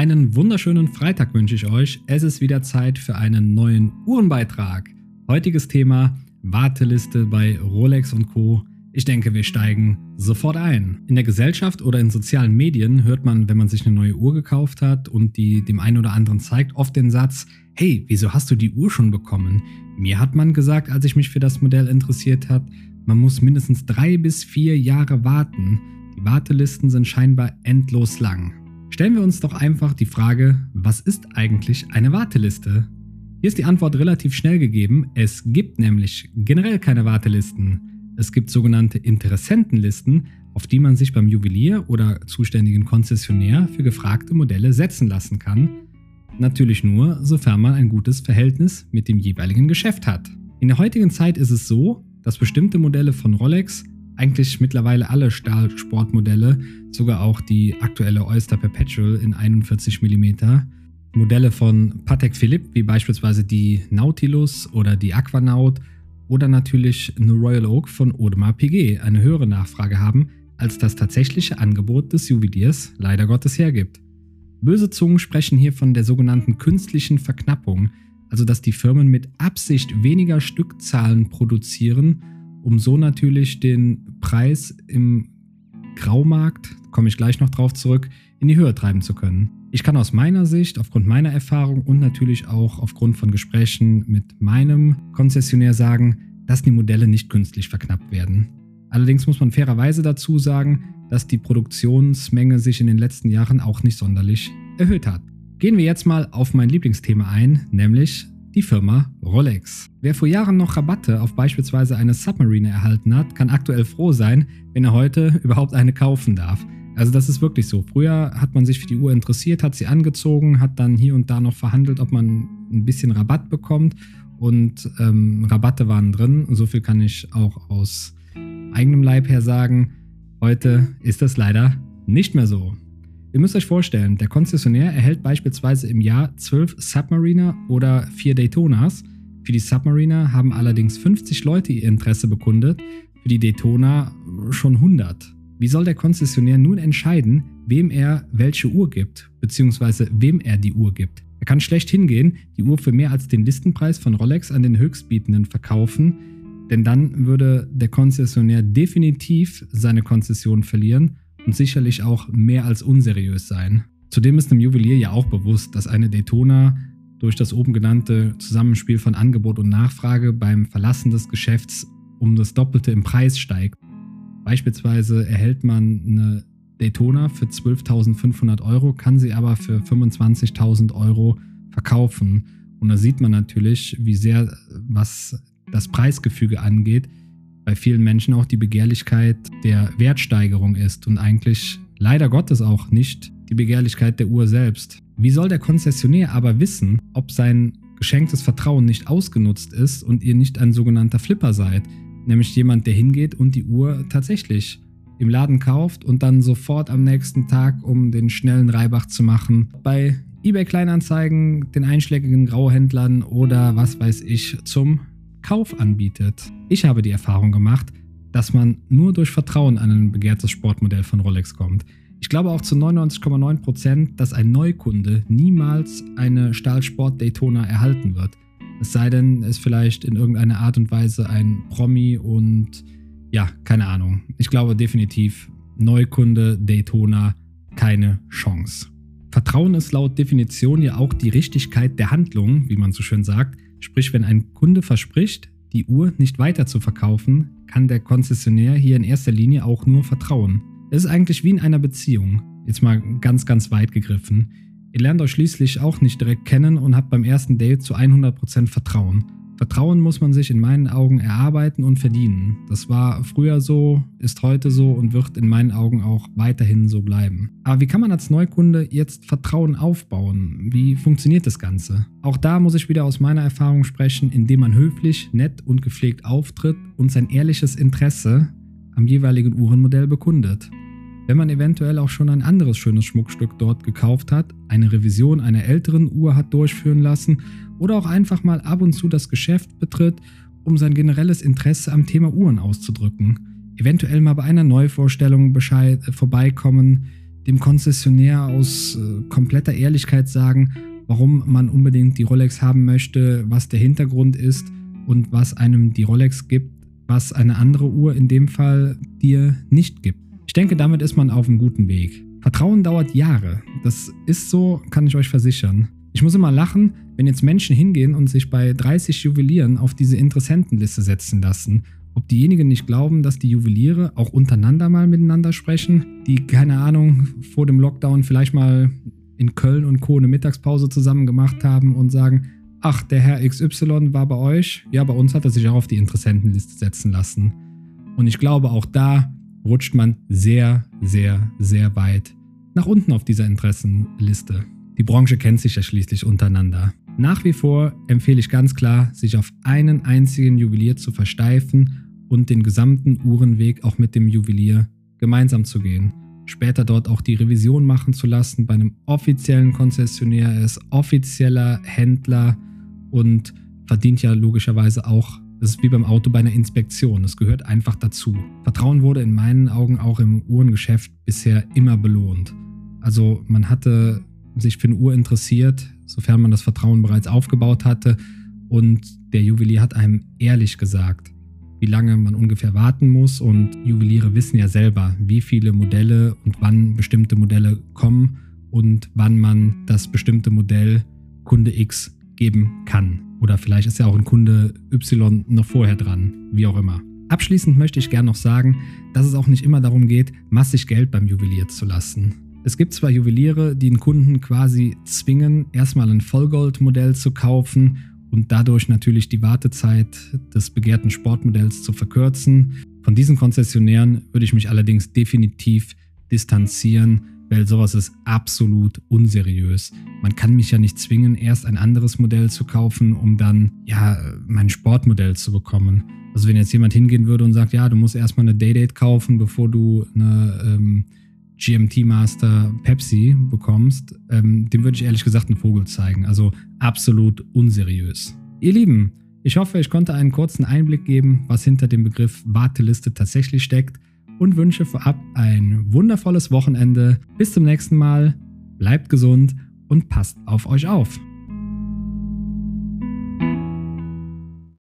Einen wunderschönen Freitag wünsche ich euch. Es ist wieder Zeit für einen neuen Uhrenbeitrag. Heutiges Thema Warteliste bei Rolex und Co. Ich denke, wir steigen sofort ein. In der Gesellschaft oder in sozialen Medien hört man, wenn man sich eine neue Uhr gekauft hat und die dem einen oder anderen zeigt, oft den Satz, hey, wieso hast du die Uhr schon bekommen? Mir hat man gesagt, als ich mich für das Modell interessiert habe, man muss mindestens drei bis vier Jahre warten. Die Wartelisten sind scheinbar endlos lang. Stellen wir uns doch einfach die Frage, was ist eigentlich eine Warteliste? Hier ist die Antwort relativ schnell gegeben. Es gibt nämlich generell keine Wartelisten. Es gibt sogenannte Interessentenlisten, auf die man sich beim Juwelier oder zuständigen Konzessionär für gefragte Modelle setzen lassen kann. Natürlich nur, sofern man ein gutes Verhältnis mit dem jeweiligen Geschäft hat. In der heutigen Zeit ist es so, dass bestimmte Modelle von Rolex, eigentlich mittlerweile alle Stahlsportmodelle, sogar auch die aktuelle Oyster Perpetual in 41 mm, Modelle von Patek Philippe, wie beispielsweise die Nautilus oder die Aquanaut oder natürlich eine Royal Oak von Audemars Piguet eine höhere Nachfrage haben, als das tatsächliche Angebot des Juweliers leider Gottes hergibt. Böse Zungen sprechen hier von der sogenannten künstlichen Verknappung, also dass die Firmen mit Absicht weniger Stückzahlen produzieren, um so natürlich den Preis im Graumarkt, komme ich gleich noch drauf zurück, in die Höhe treiben zu können. Ich kann aus meiner Sicht, aufgrund meiner Erfahrung und natürlich auch aufgrund von Gesprächen mit meinem Konzessionär sagen, dass die Modelle nicht künstlich verknappt werden. Allerdings muss man fairerweise dazu sagen, dass die Produktionsmenge sich in den letzten Jahren auch nicht sonderlich erhöht hat. Gehen wir jetzt mal auf mein Lieblingsthema ein, nämlich die Firma Rolex. Wer vor Jahren noch Rabatte auf beispielsweise eine Submarine erhalten hat, kann aktuell froh sein, wenn er heute überhaupt eine kaufen darf. Also das ist wirklich so. Früher hat man sich für die Uhr interessiert, hat sie angezogen, hat dann hier und da noch verhandelt, ob man ein bisschen Rabatt bekommt. Und ähm, Rabatte waren drin. So viel kann ich auch aus eigenem Leib her sagen. Heute ist das leider nicht mehr so. Ihr müsst euch vorstellen, der Konzessionär erhält beispielsweise im Jahr 12 Submariner oder 4 Daytonas. Für die Submariner haben allerdings 50 Leute ihr Interesse bekundet, für die Daytona schon 100. Wie soll der Konzessionär nun entscheiden, wem er welche Uhr gibt, beziehungsweise wem er die Uhr gibt? Er kann schlecht hingehen, die Uhr für mehr als den Listenpreis von Rolex an den Höchstbietenden verkaufen, denn dann würde der Konzessionär definitiv seine Konzession verlieren und sicherlich auch mehr als unseriös sein. Zudem ist dem Juwelier ja auch bewusst, dass eine Daytona durch das oben genannte Zusammenspiel von Angebot und Nachfrage beim Verlassen des Geschäfts um das Doppelte im Preis steigt Beispielsweise erhält man eine Daytona für 12.500 Euro, kann sie aber für 25.000 Euro verkaufen. Und da sieht man natürlich, wie sehr, was das Preisgefüge angeht, bei vielen Menschen auch die Begehrlichkeit der Wertsteigerung ist und eigentlich leider Gottes auch nicht die Begehrlichkeit der Uhr selbst. Wie soll der Konzessionär aber wissen, ob sein geschenktes Vertrauen nicht ausgenutzt ist und ihr nicht ein sogenannter Flipper seid? Nämlich jemand, der hingeht und die Uhr tatsächlich im Laden kauft und dann sofort am nächsten Tag, um den schnellen Reibach zu machen, bei eBay Kleinanzeigen, den einschlägigen Grauhändlern oder was weiß ich zum Kauf anbietet. Ich habe die Erfahrung gemacht, dass man nur durch Vertrauen an ein begehrtes Sportmodell von Rolex kommt. Ich glaube auch zu 99,9%, dass ein Neukunde niemals eine Stahlsport Daytona erhalten wird. Es sei denn, es vielleicht in irgendeiner Art und Weise ein Promi und ja, keine Ahnung. Ich glaube definitiv, Neukunde, Daytona, keine Chance. Vertrauen ist laut Definition ja auch die Richtigkeit der Handlung, wie man so schön sagt. Sprich, wenn ein Kunde verspricht, die Uhr nicht weiter zu verkaufen, kann der Konzessionär hier in erster Linie auch nur vertrauen. Es ist eigentlich wie in einer Beziehung. Jetzt mal ganz, ganz weit gegriffen. Ihr lernt euch schließlich auch nicht direkt kennen und habt beim ersten Date zu 100% Vertrauen. Vertrauen muss man sich in meinen Augen erarbeiten und verdienen. Das war früher so, ist heute so und wird in meinen Augen auch weiterhin so bleiben. Aber wie kann man als Neukunde jetzt Vertrauen aufbauen? Wie funktioniert das Ganze? Auch da muss ich wieder aus meiner Erfahrung sprechen, indem man höflich, nett und gepflegt auftritt und sein ehrliches Interesse am jeweiligen Uhrenmodell bekundet. Wenn man eventuell auch schon ein anderes schönes Schmuckstück dort gekauft hat, eine Revision einer älteren Uhr hat durchführen lassen oder auch einfach mal ab und zu das Geschäft betritt, um sein generelles Interesse am Thema Uhren auszudrücken. Eventuell mal bei einer Neuvorstellung Bescheid, äh, vorbeikommen, dem Konzessionär aus äh, kompletter Ehrlichkeit sagen, warum man unbedingt die Rolex haben möchte, was der Hintergrund ist und was einem die Rolex gibt, was eine andere Uhr in dem Fall dir nicht gibt. Ich denke, damit ist man auf einem guten Weg. Vertrauen dauert Jahre. Das ist so, kann ich euch versichern. Ich muss immer lachen, wenn jetzt Menschen hingehen und sich bei 30 Juwelieren auf diese Interessentenliste setzen lassen ob diejenigen nicht glauben, dass die Juweliere auch untereinander mal miteinander sprechen, die, keine Ahnung, vor dem Lockdown vielleicht mal in Köln und Co. eine Mittagspause zusammen gemacht haben und sagen, ach, der Herr XY war bei euch, ja, bei uns hat er sich auch auf die Interessentenliste setzen lassen. Und ich glaube, auch da rutscht man sehr, sehr, sehr weit nach unten auf dieser Interessenliste. Die Branche kennt sich ja schließlich untereinander. Nach wie vor empfehle ich ganz klar, sich auf einen einzigen Juwelier zu versteifen und den gesamten Uhrenweg auch mit dem Juwelier gemeinsam zu gehen. Später dort auch die Revision machen zu lassen bei einem offiziellen Konzessionär. Er ist offizieller Händler und verdient ja logischerweise auch, das ist wie beim Auto bei einer Inspektion, es gehört einfach dazu. Vertrauen wurde in meinen Augen auch im Uhrengeschäft bisher immer belohnt. Also man hatte sich für eine Uhr interessiert, sofern man das Vertrauen bereits aufgebaut hatte. Und der Juwelier hat einem ehrlich gesagt, wie lange man ungefähr warten muss. Und Juweliere wissen ja selber, wie viele Modelle und wann bestimmte Modelle kommen und wann man das bestimmte Modell Kunde X geben kann. Oder vielleicht ist ja auch ein Kunde Y noch vorher dran, wie auch immer. Abschließend möchte ich gerne noch sagen, dass es auch nicht immer darum geht, massig Geld beim Juwelier zu lassen. Es gibt zwar Juweliere, die den Kunden quasi zwingen, erstmal ein Vollgold-Modell zu kaufen und dadurch natürlich die Wartezeit des begehrten Sportmodells zu verkürzen. Von diesen Konzessionären würde ich mich allerdings definitiv distanzieren, weil sowas ist absolut unseriös. Man kann mich ja nicht zwingen, erst ein anderes Modell zu kaufen, um dann ja mein Sportmodell zu bekommen. Also wenn jetzt jemand hingehen würde und sagt, ja, du musst erstmal eine Daydate kaufen, bevor du eine ähm, GMT Master Pepsi bekommst, ähm, dem würde ich ehrlich gesagt einen Vogel zeigen. Also absolut unseriös. Ihr Lieben, ich hoffe, ich konnte einen kurzen Einblick geben, was hinter dem Begriff Warteliste tatsächlich steckt und wünsche vorab ein wundervolles Wochenende. Bis zum nächsten Mal, bleibt gesund und passt auf euch auf.